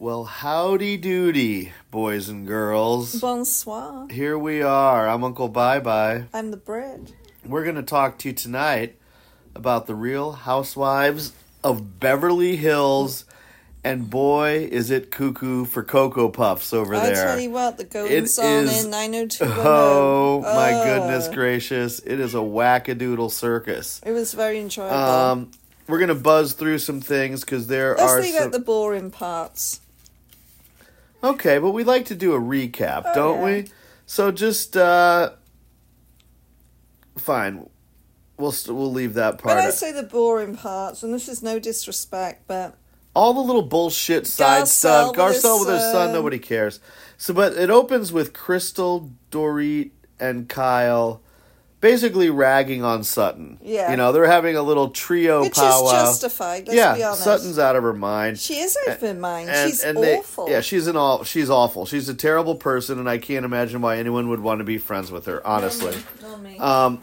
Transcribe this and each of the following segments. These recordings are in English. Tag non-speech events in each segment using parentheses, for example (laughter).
Well, howdy doody, boys and girls. Bonsoir. Here we are. I'm Uncle Bye Bye. I'm the bread. We're going to talk to you tonight about the real housewives of Beverly Hills. And boy, is it cuckoo for Cocoa Puffs over I there. tell you what, the golden It song is- in 90210. Oh, my uh, goodness gracious. It is a wackadoodle circus. It was very enjoyable. Um, we're going to buzz through some things because there are. Let's leave some... out the boring parts. Okay, but we like to do a recap, Oh, don't yeah. we? So just uh fine. We'll st- we'll leave that part. When I say the boring parts, and this is no disrespect, but All the little bullshit side Garcelle stuff. Garcelle with her son, son. nobody cares. So, but it opens with Crystal, Dorit, and Kyle basically ragging on Sutton. Yeah. you know they're having a little trio which powwow. is justified. Let's yeah, be honest. Sutton's out of her mind. She is out of her mind. and, She's and they- awful. yeah, she's an all. She's awful. She's a terrible person, and I can't imagine why anyone would want to be friends with her. Honestly, me. um,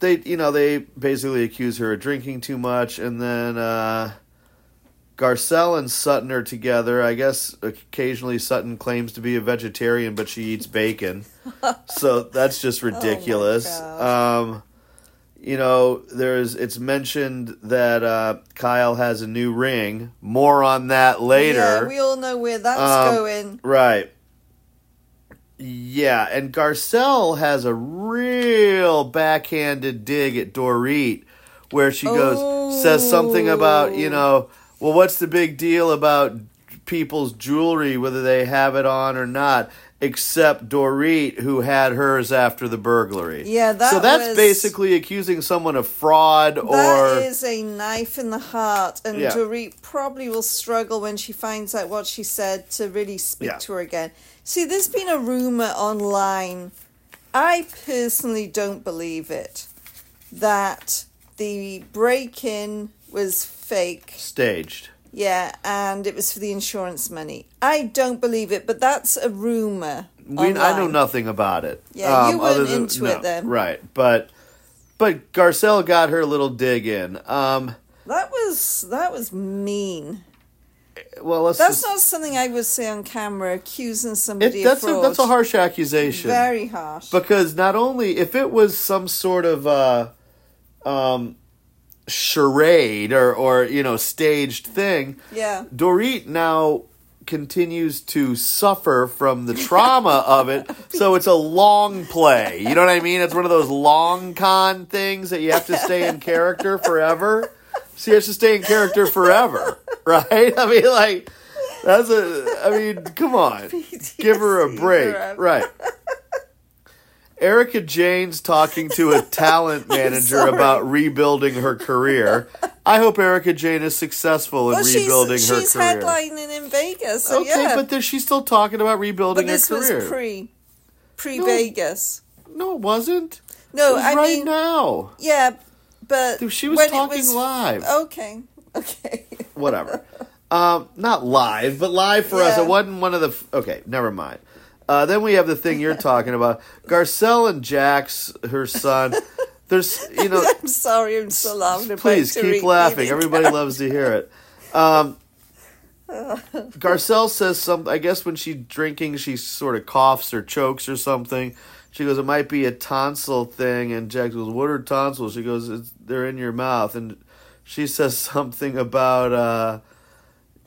they you know they basically accuse her of drinking too much, and then uh, Garcelle and Sutton are together. I guess occasionally Sutton claims to be a vegetarian, but she eats bacon, (laughs) so that's just ridiculous. God. um, you know, there's it's mentioned that uh, Kyle has a new ring. More on that later. Yeah, we all know where that's Um, going. Right. Yeah, and Garcelle has a real backhanded dig at Dorit where she goes says something about, you know, well what's the big deal about people's jewelry whether they have it on or not except Dorit who had hers after the burglary. Yeah, that So that's was- basically accusing someone of fraud or That is a knife in the heart, and Yeah. Dorit probably will struggle when she finds out what she said to really speak Yeah. to her again. See, there's been a rumor online. I personally don't believe it that the break in was fake. staged. Yeah, and it was for the insurance money. I don't believe it, but that's a rumor. We, I know nothing about it. Um, Yeah, you weren't than- into it then. right? But but Garcelle got her little dig in. Um, That was that was mean. well, let's. That's just, not something I would say on camera, accusing it, somebody that's of a that's a harsh accusation. Very harsh. because not only if it was some sort of uh, um, charade or or you know staged thing, yeah. Dorit now continues to suffer from the trauma of it. (laughs) So it's a long play. You know what I mean? It's one of those long con things that you have to stay in character forever. She has to stay in character forever, right? I mean, like that's a. I mean, come on, (laughs) give her a break, forever. right? Erika Jayne's talking to a (laughs) talent manager about rebuilding her career. I hope Erica Jane is successful in Well, rebuilding she's, her she's career. She's headlining in Vegas. So okay, yeah. but there, she's still talking about rebuilding But this was career. pre pre Vegas. no, it wasn't. No, It was I right mean now. yeah, but Dude, she was talking was- live. Okay. (laughs) Okay. Whatever. um, not live, but live for us. It wasn't one of the. Okay, never mind. Uh, then we have the thing you're talking about. Garcelle and Jax, her son. There's, you know, (laughs) I'm sorry, I'm so laughing please keep laughing. Everybody loves to hear it. Um, Garcelle says something. I guess when she's drinking, she sort of coughs or chokes or something. She goes, "It might be a tonsil thing." And Jax goes, "What are tonsils?" She goes, it's, "They're in your mouth." And she says something about uh,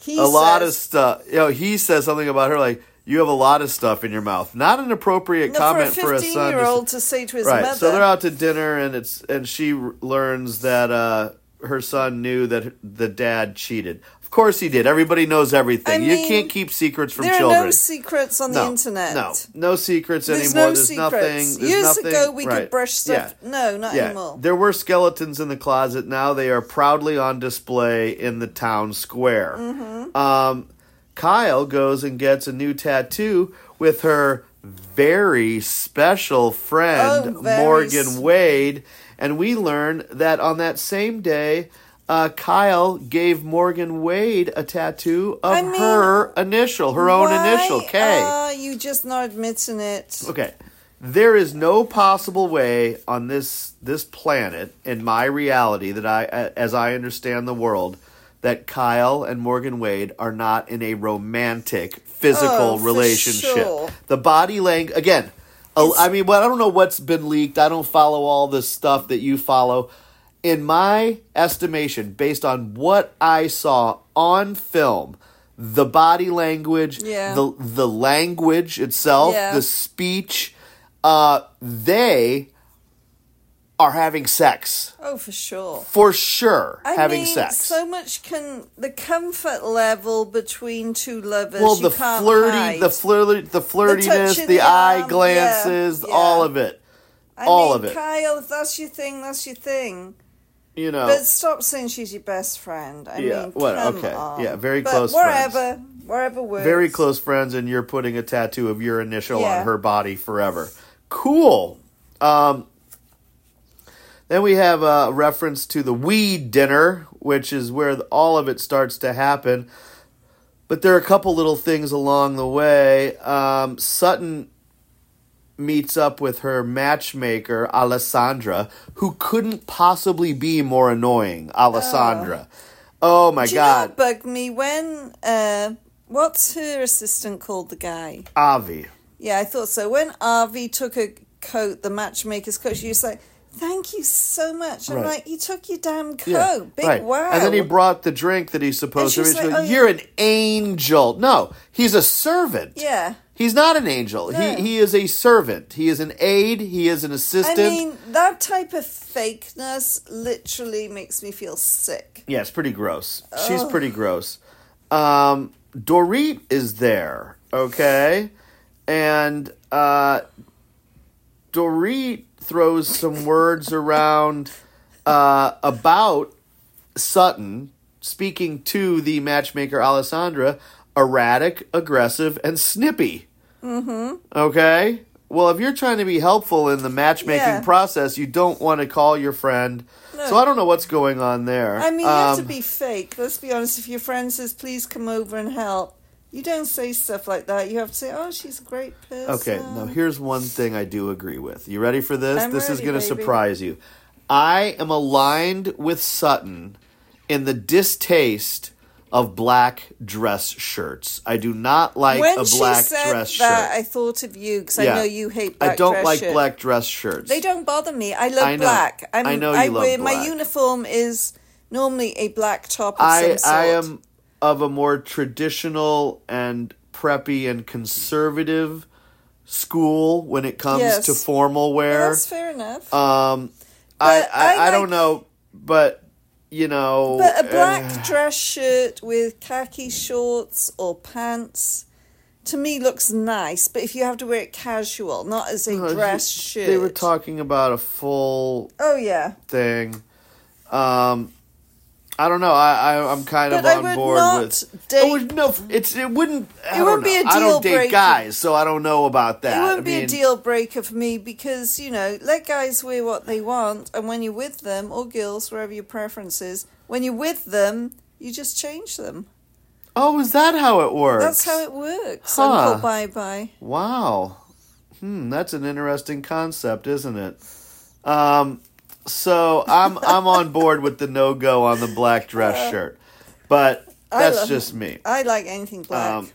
a lot of stuff. You know, he says something about her like, "You have a lot of stuff in your mouth." Not an appropriate No, comment for a a, 15 son. year to to say to his right mother. so they're out to dinner and it's and she learns that uh her son knew that the dad cheated of course he did everybody knows everything I you mean, can't keep secrets from there children are no secrets on the internet. no no secrets There's anymore no there's secrets. nothing there's Years nothing, ago, we right. could brush stuff. yeah. No, not yeah, anymore. there were skeletons in the closet. Now they are proudly on display in the town square. Mm-hmm. Um, Kyle goes and gets a new tattoo with her very special friend Oh, very Morgan s- Wade, and we learn that on that same day. Uh, Kyle gave Morgan Wade a tattoo of I mean, her initial, her own Why initial, K. Are you just not admitting it? Okay. There is no possible way on this this planet in my reality that I as I understand the world that Kyle and Morgan Wade are not in a romantic physical Oh, relationship. sure. The body language again. It's- I mean, well, I don't know what's been leaked. I don't follow all this stuff that you follow. In my estimation, based on what I saw on film, the body language, Yeah. the the language itself, Yeah. the speech, uh, they are having sex Oh, for sure. for sure. I having mean, sex. so much can the comfort level between two lovers. well, the flirty, hide. the flirty, the flirtiness, the, the eye arm, glances, yeah, all yeah. of it. I all mean, of it. Kyle, if that's your thing, that's your thing. You know, But stop saying she's your best friend. I Yeah, mean, what- come okay, on. yeah, very But close Wherever, wherever works. very close friends, and you're putting a tattoo of your initial Yeah. on her body forever. Cool. Um, then we have a reference to the weed dinner, which is where all of it starts to happen. But there are a couple little things along the way. Um, Sutton meets up with her matchmaker, Alessandra, who couldn't possibly be more annoying. Alessandra. Oh, my Do you God. what bugged me when? Uh, what's her assistant called? The guy. Avi. Yeah, I thought so. When Avi took a coat, the matchmaker's coat, she was like, "Thank you so much." I'm Right. like, you took your damn coat, big right. wow." And then he brought the drink that he's supposed to. And she's She's like, "Oh, You're an angel. No, he's a servant. yeah. He's not an angel. No. He he is a servant. He is an aide. He is an assistant. I mean, that type of fakeness literally makes me feel sick. yeah, it's pretty gross. She's pretty gross. Um, Dorit is there, okay, and uh, Dorit throws some words around uh, about Sutton speaking to the matchmaker Alessandra, erratic, aggressive, and snippy. Mm-hmm. Okay. Well, if you're trying to be helpful in the matchmaking Yeah. process, you don't want to call your friend. No. So I don't know what's going on there. I mean, you have to Um, be fake. Let's be honest. If your friend says, "Please come over and help," you don't say stuff like that. You have to say, "Oh, she's a great person." Okay, now here's one thing I do agree with. You ready for this? I'm this is going to surprise you. I am aligned with Sutton in the distaste of black dress shirts. I do not like when a black she said dress that, shirt. I thought of you because Yeah. I know you hate black I don't dress like shirts. black dress shirts. They don't bother me. I love I black. I'm, I know you I love wear, My black. uniform is normally a black top of I some sort. I am of a more traditional and preppy and conservative school when it comes Yes. to formal Yeah, wear. That's fair enough. Um, I, I, I I don't know, but you know, but a black uh, dress shirt with khaki shorts or pants. To me, looks nice, but if you have to wear it casual, not as a no, dress shirt. They were talking about a full Oh yeah, thing. Um, I don't know. I, I I'm kind But of I on board with. date- Oh, would- no, it's it wouldn't. I don't wouldn't be a I don't deal date breaker. guys, so I don't know about that. it wouldn't I be a deal breaker for me because you know, let guys wear what they want, and when you're with them or girls, wherever your preference is, when you're with them, you just change them. Oh, is that how it works? That's how it works. Huh. Uncle bye bye. Wow. Hmm, that's an interesting concept, isn't it? Um, so I'm I'm on board with the no go on the black dress shirt, but that's love- just me. I like anything black. Um,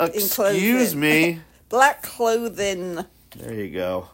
Excuse me. (laughs) black clothing. There you go.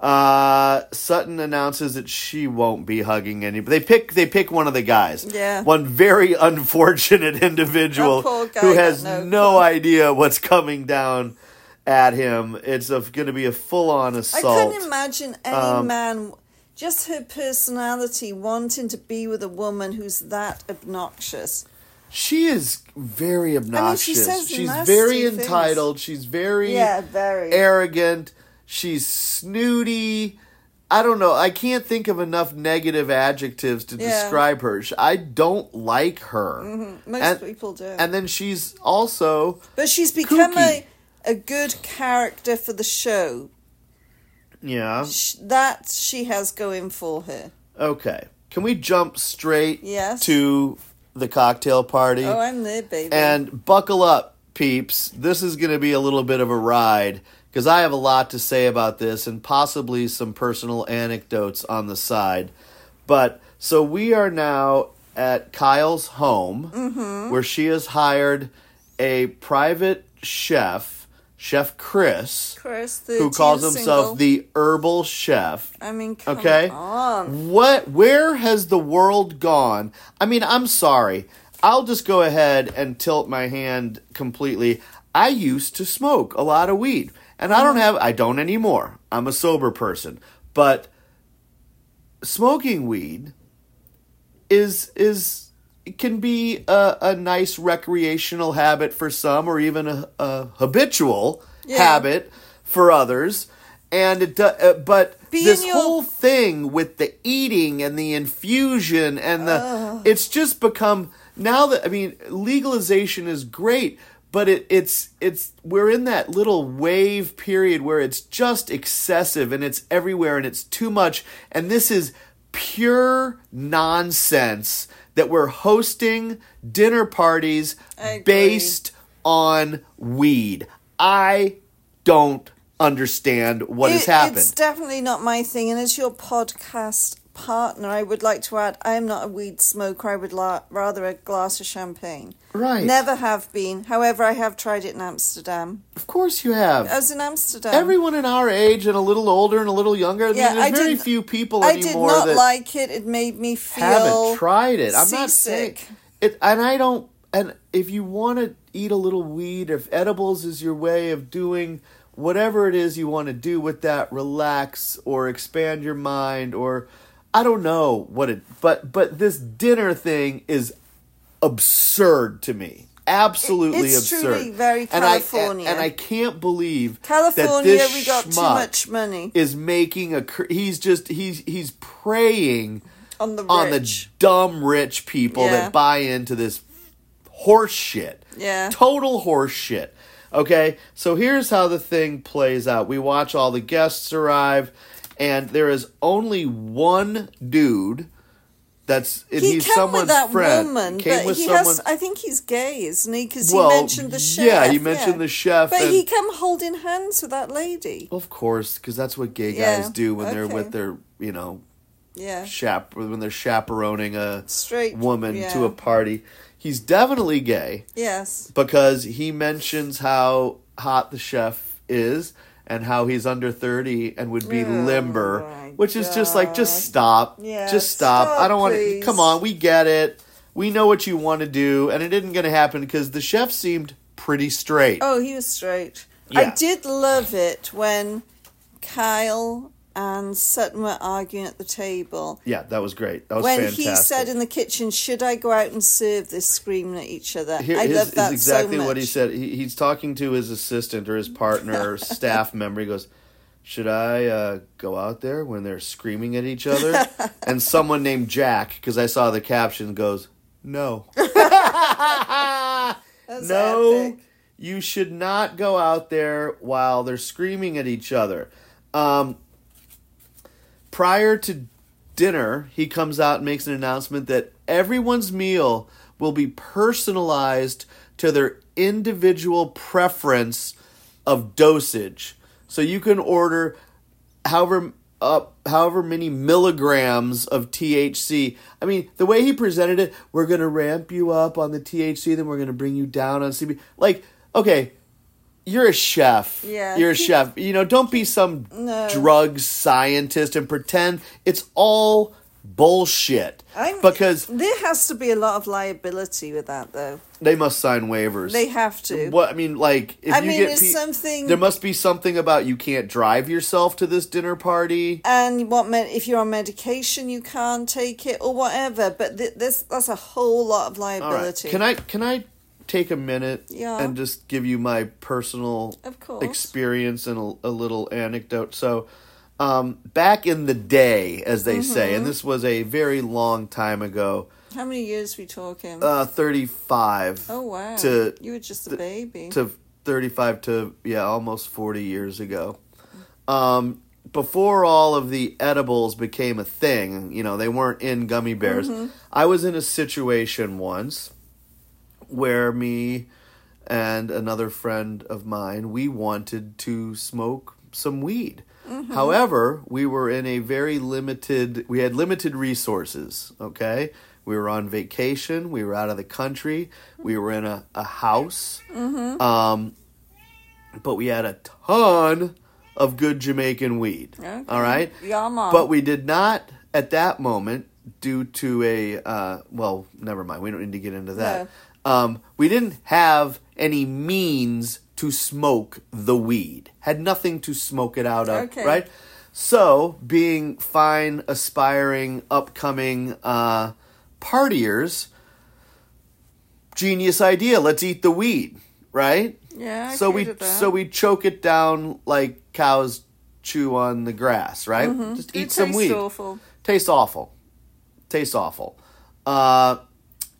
Uh, Sutton announces that she won't be hugging any. They pick. They pick one of the guys. Yeah. One very (laughs) unfortunate individual That poor guy who has no no, idea what's coming down at him. It's going to be a full on assault. I couldn't imagine any Um, man, just her personality, wanting to be with a woman who's that obnoxious. She is very obnoxious. I mean, she says she's nasty very things. entitled. She's very Yeah, very. arrogant. She's snooty. I don't know. I can't think of enough negative adjectives to Yeah. describe her. I don't like her. Mm-hmm. Most And- people do. And then she's also but she's become kooky. a, a good character for the show. Yeah. Sh- That she has going for her. Okay. Can we jump straight Yes. to the cocktail party? Oh, I'm there, baby. And buckle up, peeps. This is going to be a little bit of a ride because I have a lot to say about this and possibly some personal anecdotes on the side. But so we are now at Kyle's home, Mm-hmm. where she has hired a private chef, Chef Chris, Chris, who calls himself single. the herbal chef. I mean, come Okay. on. What? Where has the world gone? I mean, I'm sorry. I'll just go ahead and tilt my hand completely. I used to smoke a lot of weed, and I don't mm-hmm. have. I don't anymore. I'm a sober person, but smoking weed is is can be a, a nice recreational habit for some, or even a, a habitual Yeah. habit for others. And it, do, uh, but Be this your- whole thing with the eating and the infusion and the, it's just become now that I mean legalization is great, but it, it's it's we're in that little wave period where it's just excessive and it's everywhere and it's too much, and this is pure nonsense that we're hosting dinner parties based on weed. I don't understand what has happened. It's definitely not my thing, and it's your podcast partner, I would like to add I am not a weed smoker. I would la- rather a glass of champagne. Right. Never have been. However, I have tried it in Amsterdam. Of course you have. I was in Amsterdam. Everyone in our age and a little older and a little younger. I mean, Yeah, there's I very few people I did not like it. It made me feel haven't tried it. I'm not saying seasick. it, and I don't. And if you want to eat a little weed, if edibles is your way of doing whatever it is you want to do with that, relax or expand your mind, or I don't know what it. But but this dinner thing is absurd to me. Absolutely It's absurd. truly very And I- California. and I can't believe California, we got too much money is making a he's just he's he's preying on the on the dumb rich people Yeah. that buy into this horse shit Yeah. total horse shit okay so here's how the thing plays out we watch all the guests arrive and there is only one dude that's he he's came someone's with that friend woman, came but with he has. I think he's gay, isn't he? Because well he mentioned the chef. yeah he mentioned yeah. the chef But and- he come holding hands with that lady. of course because that's what gay Yeah, guys do when they're with their you know Yeah, chap when they're chaperoning a straight woman yeah. to a party. He's definitely gay Yes. because he mentions how hot the chef is and how he's under 30 and would be Oh, limber, which is just like, just stop. Yeah, just stop. stop, I don't want to. Come on, we get it. We know what you want to do. And it isn't going to happen because the chef seemed pretty straight. Oh, he was straight. Yeah. I did love it when Kyle and Sutton were arguing at the table. Yeah, that was great. That was when fantastic. he said in the kitchen, "Should I go out and serve this?" Screaming at each other. Here I is, love that exactly so much. what he said. He, he's talking to his assistant or his partner or (laughs) staff member. He goes, "Should I uh, go out there when they're screaming at each other?" (laughs) and someone named Jack, because I saw the caption, goes, "No, (laughs) That's no, epic. you should not go out there while they're screaming at each other." Um, prior to dinner, he comes out and makes an announcement that everyone's meal will be personalized to their individual preference of dosage. So you can order however up however many milligrams of THC. I mean, the way he presented it, we're going to ramp you up on the THC, then we're going to bring you down on CB. Like, okay, you're a chef. Yeah. You're a chef. You know, don't be some No. drug scientist and pretend it's all bullshit. I'm- because there has to be a lot of liability with that, though. they must sign waivers. They have to. What I mean, like, if I you mean, get pe- something- there must be something about you can't drive yourself to this dinner party. and what med- if you're on medication, you can't take it or whatever. But th- this that's a whole lot of right. liability. Can I can I take a minute Yeah. and just give you my personal experience and a, a little anecdote? So, um, back in the day, as they say, Mm-hmm. and this was a very long time ago, How many years we talking? uh, thirty-five. oh wow! to you were just a baby. to 35 to yeah almost 40 years ago um before all of the edibles became a thing you know they weren't in gummy bears i was in a situation once where me and another friend of mine we wanted to smoke some weed however we were in a very limited we had limited resources okay We were on vacation. We were out of the country. We were in a, a house. Um, but we had a ton of good Jamaican weed. Okay. All right? Yeah, Mom. But we did not, at that moment, due to a, uh, well, never mind. We don't need to get into that. Um, we didn't have any means to smoke the weed. Had nothing to smoke it out of, Okay. right? So, being fine, aspiring, upcoming uh, partiers, genius idea. Let's eat the weed, right? Yeah, I so we so we choke it down like cows chew on the grass, right? Just It eat some tastes weed. awful. Tastes awful. Tastes awful. Uh,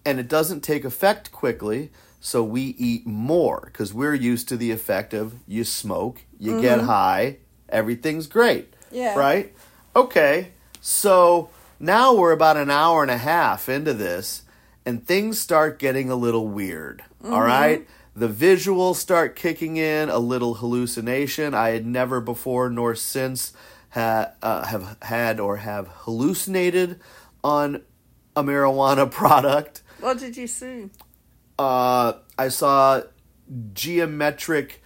and it doesn't take effect quickly, so we eat more because we're used to the effect of you smoke, you get high, everything's great. Mm-hmm. Yeah. Right? Okay. So now we're about an hour and a half into this, and things start getting a little weird. Mm-hmm. all right? The visuals start kicking in, a little hallucination. I had never before nor since ha- uh, have had or have hallucinated on a marijuana (laughs) product. What did you see? Uh, I saw geometric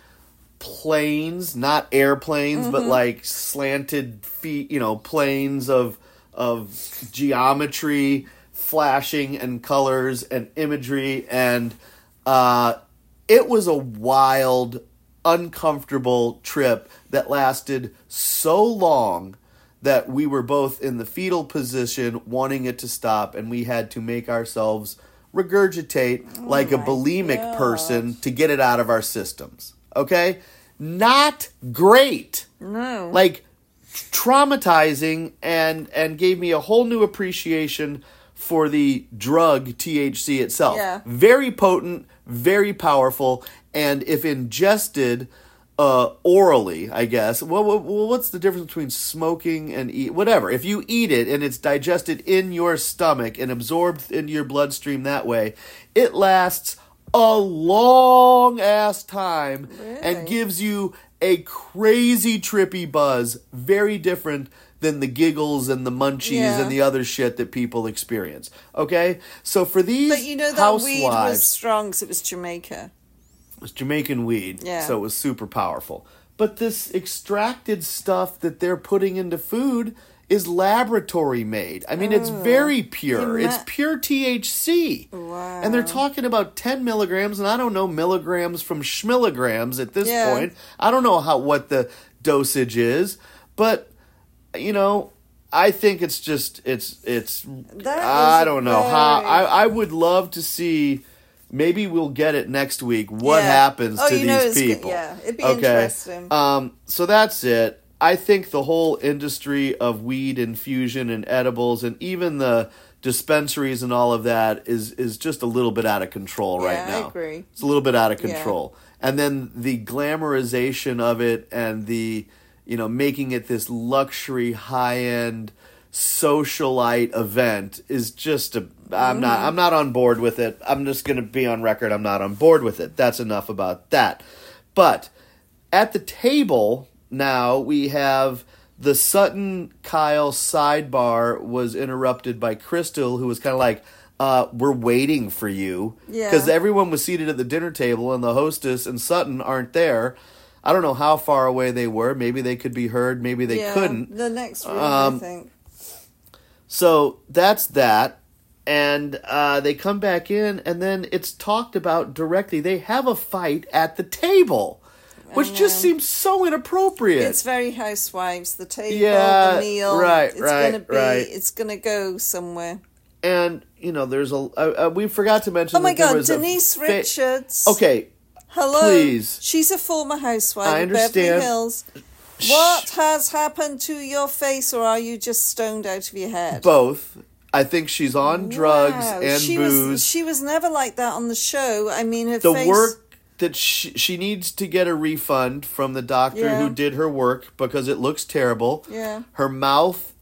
planes, not airplanes, but like slanted feet, you know, planes of of geometry, flashing and colors and imagery, and uh, it was a wild, uncomfortable trip that lasted so long that we were both in the fetal position wanting it to stop and we had to make ourselves regurgitate oh like a bulimic person to get it out of our systems okay not great No. like traumatizing and and gave me a whole new appreciation for the drug THC itself. Yeah. Very potent, very powerful, and if ingested uh, orally, I guess. Well, well, what's the difference between smoking and eat? Whatever. If you eat it and it's digested in your stomach and absorbed into your bloodstream that way, it lasts a long ass time and gives you a crazy trippy buzz, very different than the giggles and the munchies Yeah. and the other shit that people experience. Okay, so for these but you know that housewives, weed was strong 'cause it was Jamaica. Was Jamaican weed, Yeah. so it was super powerful. But this extracted stuff that they're putting into food is laboratory made. I mean, it's very pure. Ima- It's pure THC. Wow. And they're talking about 10 milligrams, and I don't know milligrams from schmilligrams at this Yeah. point. I don't know how what the dosage is, but you know, I think it's just it's it's That I don't know how I I would love to see maybe we'll get it next week what Yeah. happens Oh, to these people. Yeah, it'd be interesting. Um so that's it. I think the whole industry of weed infusion and edibles and even the dispensaries and all of that is is just a little bit out of control right Yeah, I now. agree. It's a little bit out of Yeah. control. And then the glamorization of it and the you know making it this luxury high end socialite event is just a I'm not. I'm not on board with it. I'm just going to be on record I'm not on board with it. That's enough about that. But at the table now we have the Sutton Kyle sidebar was interrupted by Crystal who was kind of like uh, we're waiting for you Yeah. because everyone was seated at the dinner table and the hostess and Sutton aren't there. I don't know how far away they were. Maybe they could be heard. Maybe they yeah, couldn't. The next room, Um, I think. So that's that. And uh, they come back in, and then it's talked about directly. They have a fight at the table, which just seems so inappropriate. It's very housewives. The table, Yeah, the meal. right, it's right, gonna be. right. It's gonna go somewhere. and you know, there's a. Uh, uh, we forgot to mention. Oh my God, Denise fa- Richards. Okay, Hello. please. She's a former housewife I of Beverly understand. Hills. What has happened to your face, or are you just stoned out of your head? both. I think she's on drugs Wow, and she booze. Was, she was never like that on the show. I mean, her the face. work that she, she needs to get a refund from the doctor Yeah. who did her work because it looks terrible. Yeah. Her mouth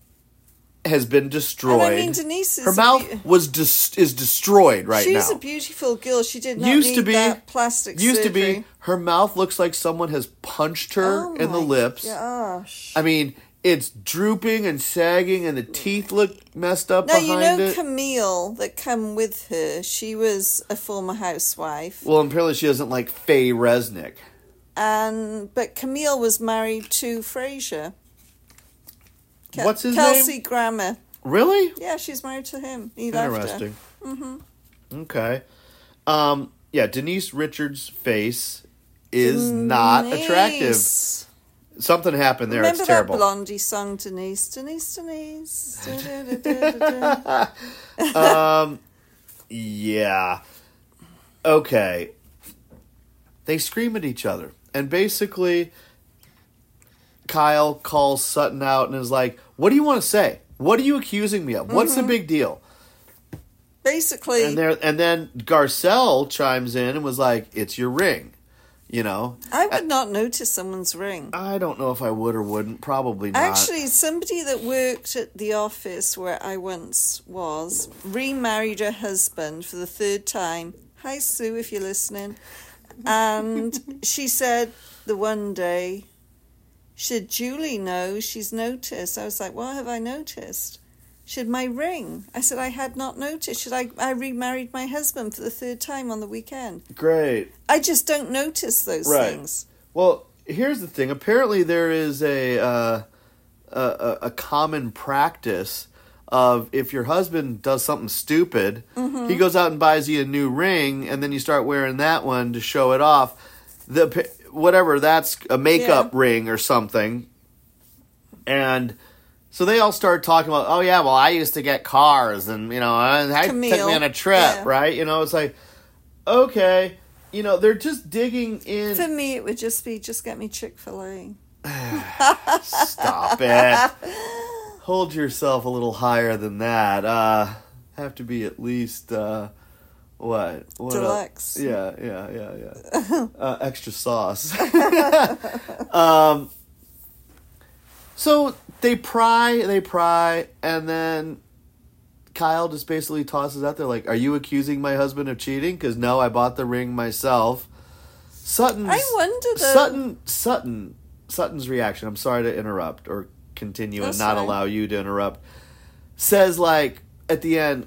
has been destroyed. And I mean, Denise is her mouth beau- was dis- is destroyed right She's now. a beautiful girl. She did not used need to be that plastic used surgery. to be her mouth looks like someone has punched her Oh in the lips. Gosh. I mean, it's drooping and sagging, and the teeth look messed up Now you know it. Camille that come with her. She was a former housewife, well, apparently she doesn't like Faye Resnick. and but Camille was married to Frasier. Ke- What's his Kelsey name? Kelsey Grammer. Really? Yeah, she's married to him. He. Interesting. Mm-hmm. Okay. Um. Yeah, Denise Richards' face is not attractive. Something happened there. Remember it's terrible. that Blondie song, Denise, Denise, Denise. Da. (laughs) Yeah. Okay. They scream at each other. And basically, Kyle calls Sutton out and is like, What do you want to say? What are you accusing me of? What's Mm-hmm. the big deal? Basically, And there and then Garcelle chimes in and was like, It's your ring. You know? I would not notice someone's ring. I don't know if I would or wouldn't. Probably not. Actually, somebody that worked at the office where I once was remarried her husband for the third time. Hi, Sue, if you're listening. And (laughs) she said the one day, should Julie know she's noticed? I was like, what have I noticed? Said, my ring. I said, I had not noticed. Should I, I remarried my husband for the third time on the weekend. Great. I just don't notice those Right. things. Well, here's the thing. Apparently, there is a uh, a, a, common practice of if your husband does something stupid, Mm-hmm. he goes out and buys you a new ring, and then you start wearing that one to show it off. The whatever that's a makeup Yeah. ring or something, and. So they all start talking about, oh yeah, well I used to get cars, and you know, I I took me on a trip, yeah. right? You know, it's like, okay, you know, they're just digging in. For me, it would just be just get me Chick fil A. (sighs) Stop it. (laughs) Hold yourself a little higher than that. Uh have to be at least uh what? what el- Deluxe. Yeah, yeah, yeah, yeah. (laughs) uh, extra sauce. (laughs) um so they pry, they pry, and then Kyle just basically tosses out there like, "Are you accusing my husband of cheating? Because no, I bought the ring myself." Sutton's I wonder though. Sutton Sutton Sutton's reaction. I'm sorry to interrupt or continue That's and not fine. allow you to interrupt. Says like at the end,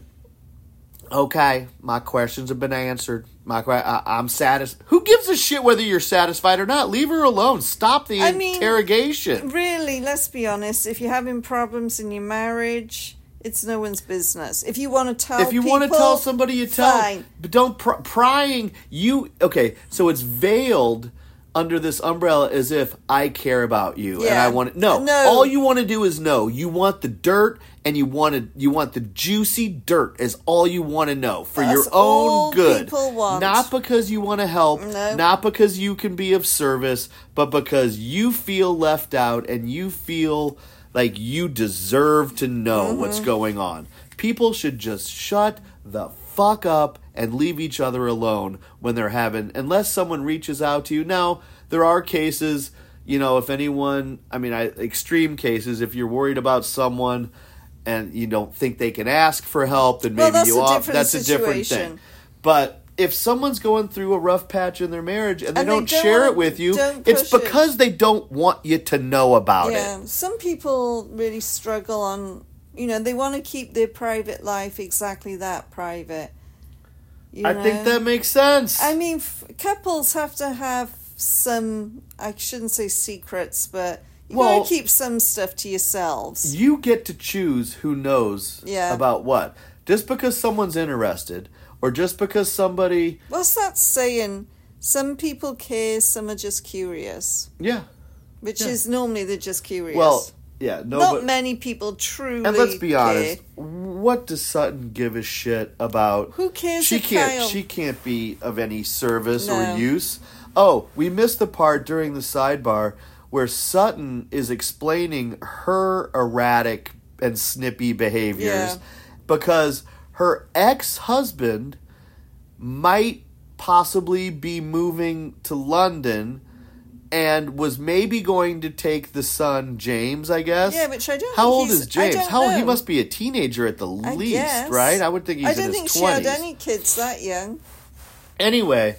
"Okay, my questions have been answered. My I, I'm satisfied. Who gives a shit whether you're satisfied or not? Leave her alone. Stop the I mean- interrogation." Really, let's be honest. If you're having problems in your marriage, it's no one's business. If you want to tell, if you want to tell somebody, you tell. Fine. But don't pr- prying. You okay? So it's veiled under this umbrella as if I care about you and I want to. No, No. all you want to do is know. You want the dirt, and you want to. You want the juicy dirt. Is all you want to know for That's your own good. Not because you want to help. No. Not because you can be of service, but because you feel left out and you feel like you deserve to know what's Mm-hmm. going on. People should just shut the fuck up and leave each other alone when they're having unless someone reaches out to you. Now, there are cases, you know, if anyone, I mean, I extreme cases if you're worried about someone and you don't think they can ask for help, then maybe that's you off. That's a different thing. But if someone's going through a rough patch in their marriage and they, And don't, don't share it with you, it's push it. because they don't want you to know about yeah, it. some people really struggle on. You know, they want to keep their private life exactly that private. You I know? think that makes sense. I mean, f- couples have to have some. I shouldn't say secrets, but you Well- gotta keep some stuff to yourselves. you get to choose who knows Yeah. about what. Just because someone's interested, or just because somebody, What's that saying? Some people care, some are just curious. yeah, Which Yeah. is normally they're just curious. well, yeah, no, not but many people truly. and let's be care. What does Sutton give a shit about? Who cares She can't. Kyle- She can't be of any service No. or use. Oh, we missed the part during the sidebar where Sutton is explaining her erratic and snippy behaviors Yeah. because her ex-husband might possibly be moving to London and was maybe going to take the son James, I guess. Yeah, which I don't. How old is James? How he must be a teenager at the I least, guess. right? I would think he's I don't think she had any kids that young. Anyway,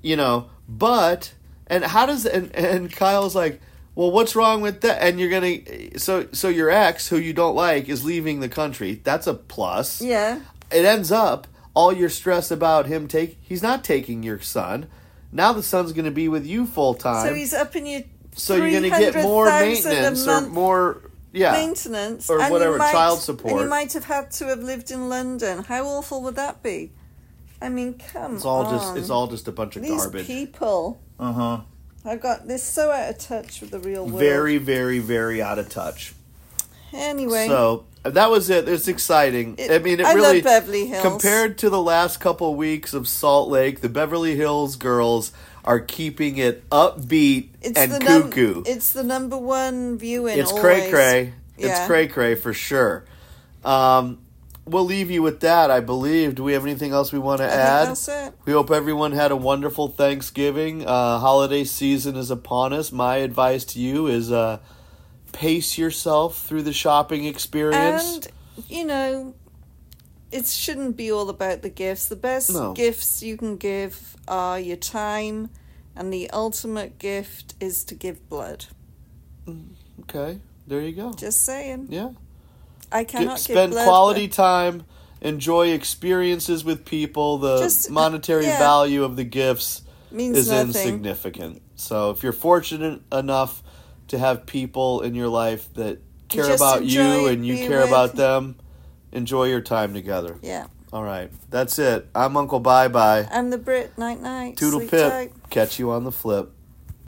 you know, but and how does and and Kyle's like, Well, what's wrong with that? And you're gonna so so your ex, who you don't like, is leaving the country. That's a plus. Yeah. It ends up all your stress about him take. He's not taking your son. Now the son's going to be with you full time. So he's up in your. So you're going to get more maintenance or more. Yeah. maintenance Or and whatever, might- child And you might have had to have lived in London. How awful would that be? I mean, come on. It's all just it's all just a bunch of These garbage. people. Uh huh. I've got this so out of touch with the real world. Very, very, very out of touch. Anyway, So that was it. It's exciting. It- I mean, it I love really Beverly Hills. compared to the last couple weeks of Salt Lake, the Beverly Hills girls are keeping it upbeat it's and the num- cuckoo. it's the number one viewing. it's cray cray. It's cray cray for sure. Um, we'll leave you with that. I believe. Do we have anything else we want to I add? that's it. We hope everyone had a wonderful Thanksgiving. Uh, holiday season is upon us. My advice to you is uh, pace yourself through the shopping experience. And you know, it shouldn't be all about the gifts. The best No. gifts you can give are your time, and the ultimate gift is to give blood. okay, there you go. Just saying. Yeah. I Get, cannot give spend blood, quality time, enjoy experiences with people. The Just, uh, monetary yeah. value of the gifts means is nothing. insignificant. So if you're fortunate enough to have people in your life that care Just about you and you care with- about them, enjoy your time together. Yeah. All right, that's it. I'm Uncle Bye Bye. I'm the Brit night night. Toodle Sleep pip. tight. Catch you on the flip.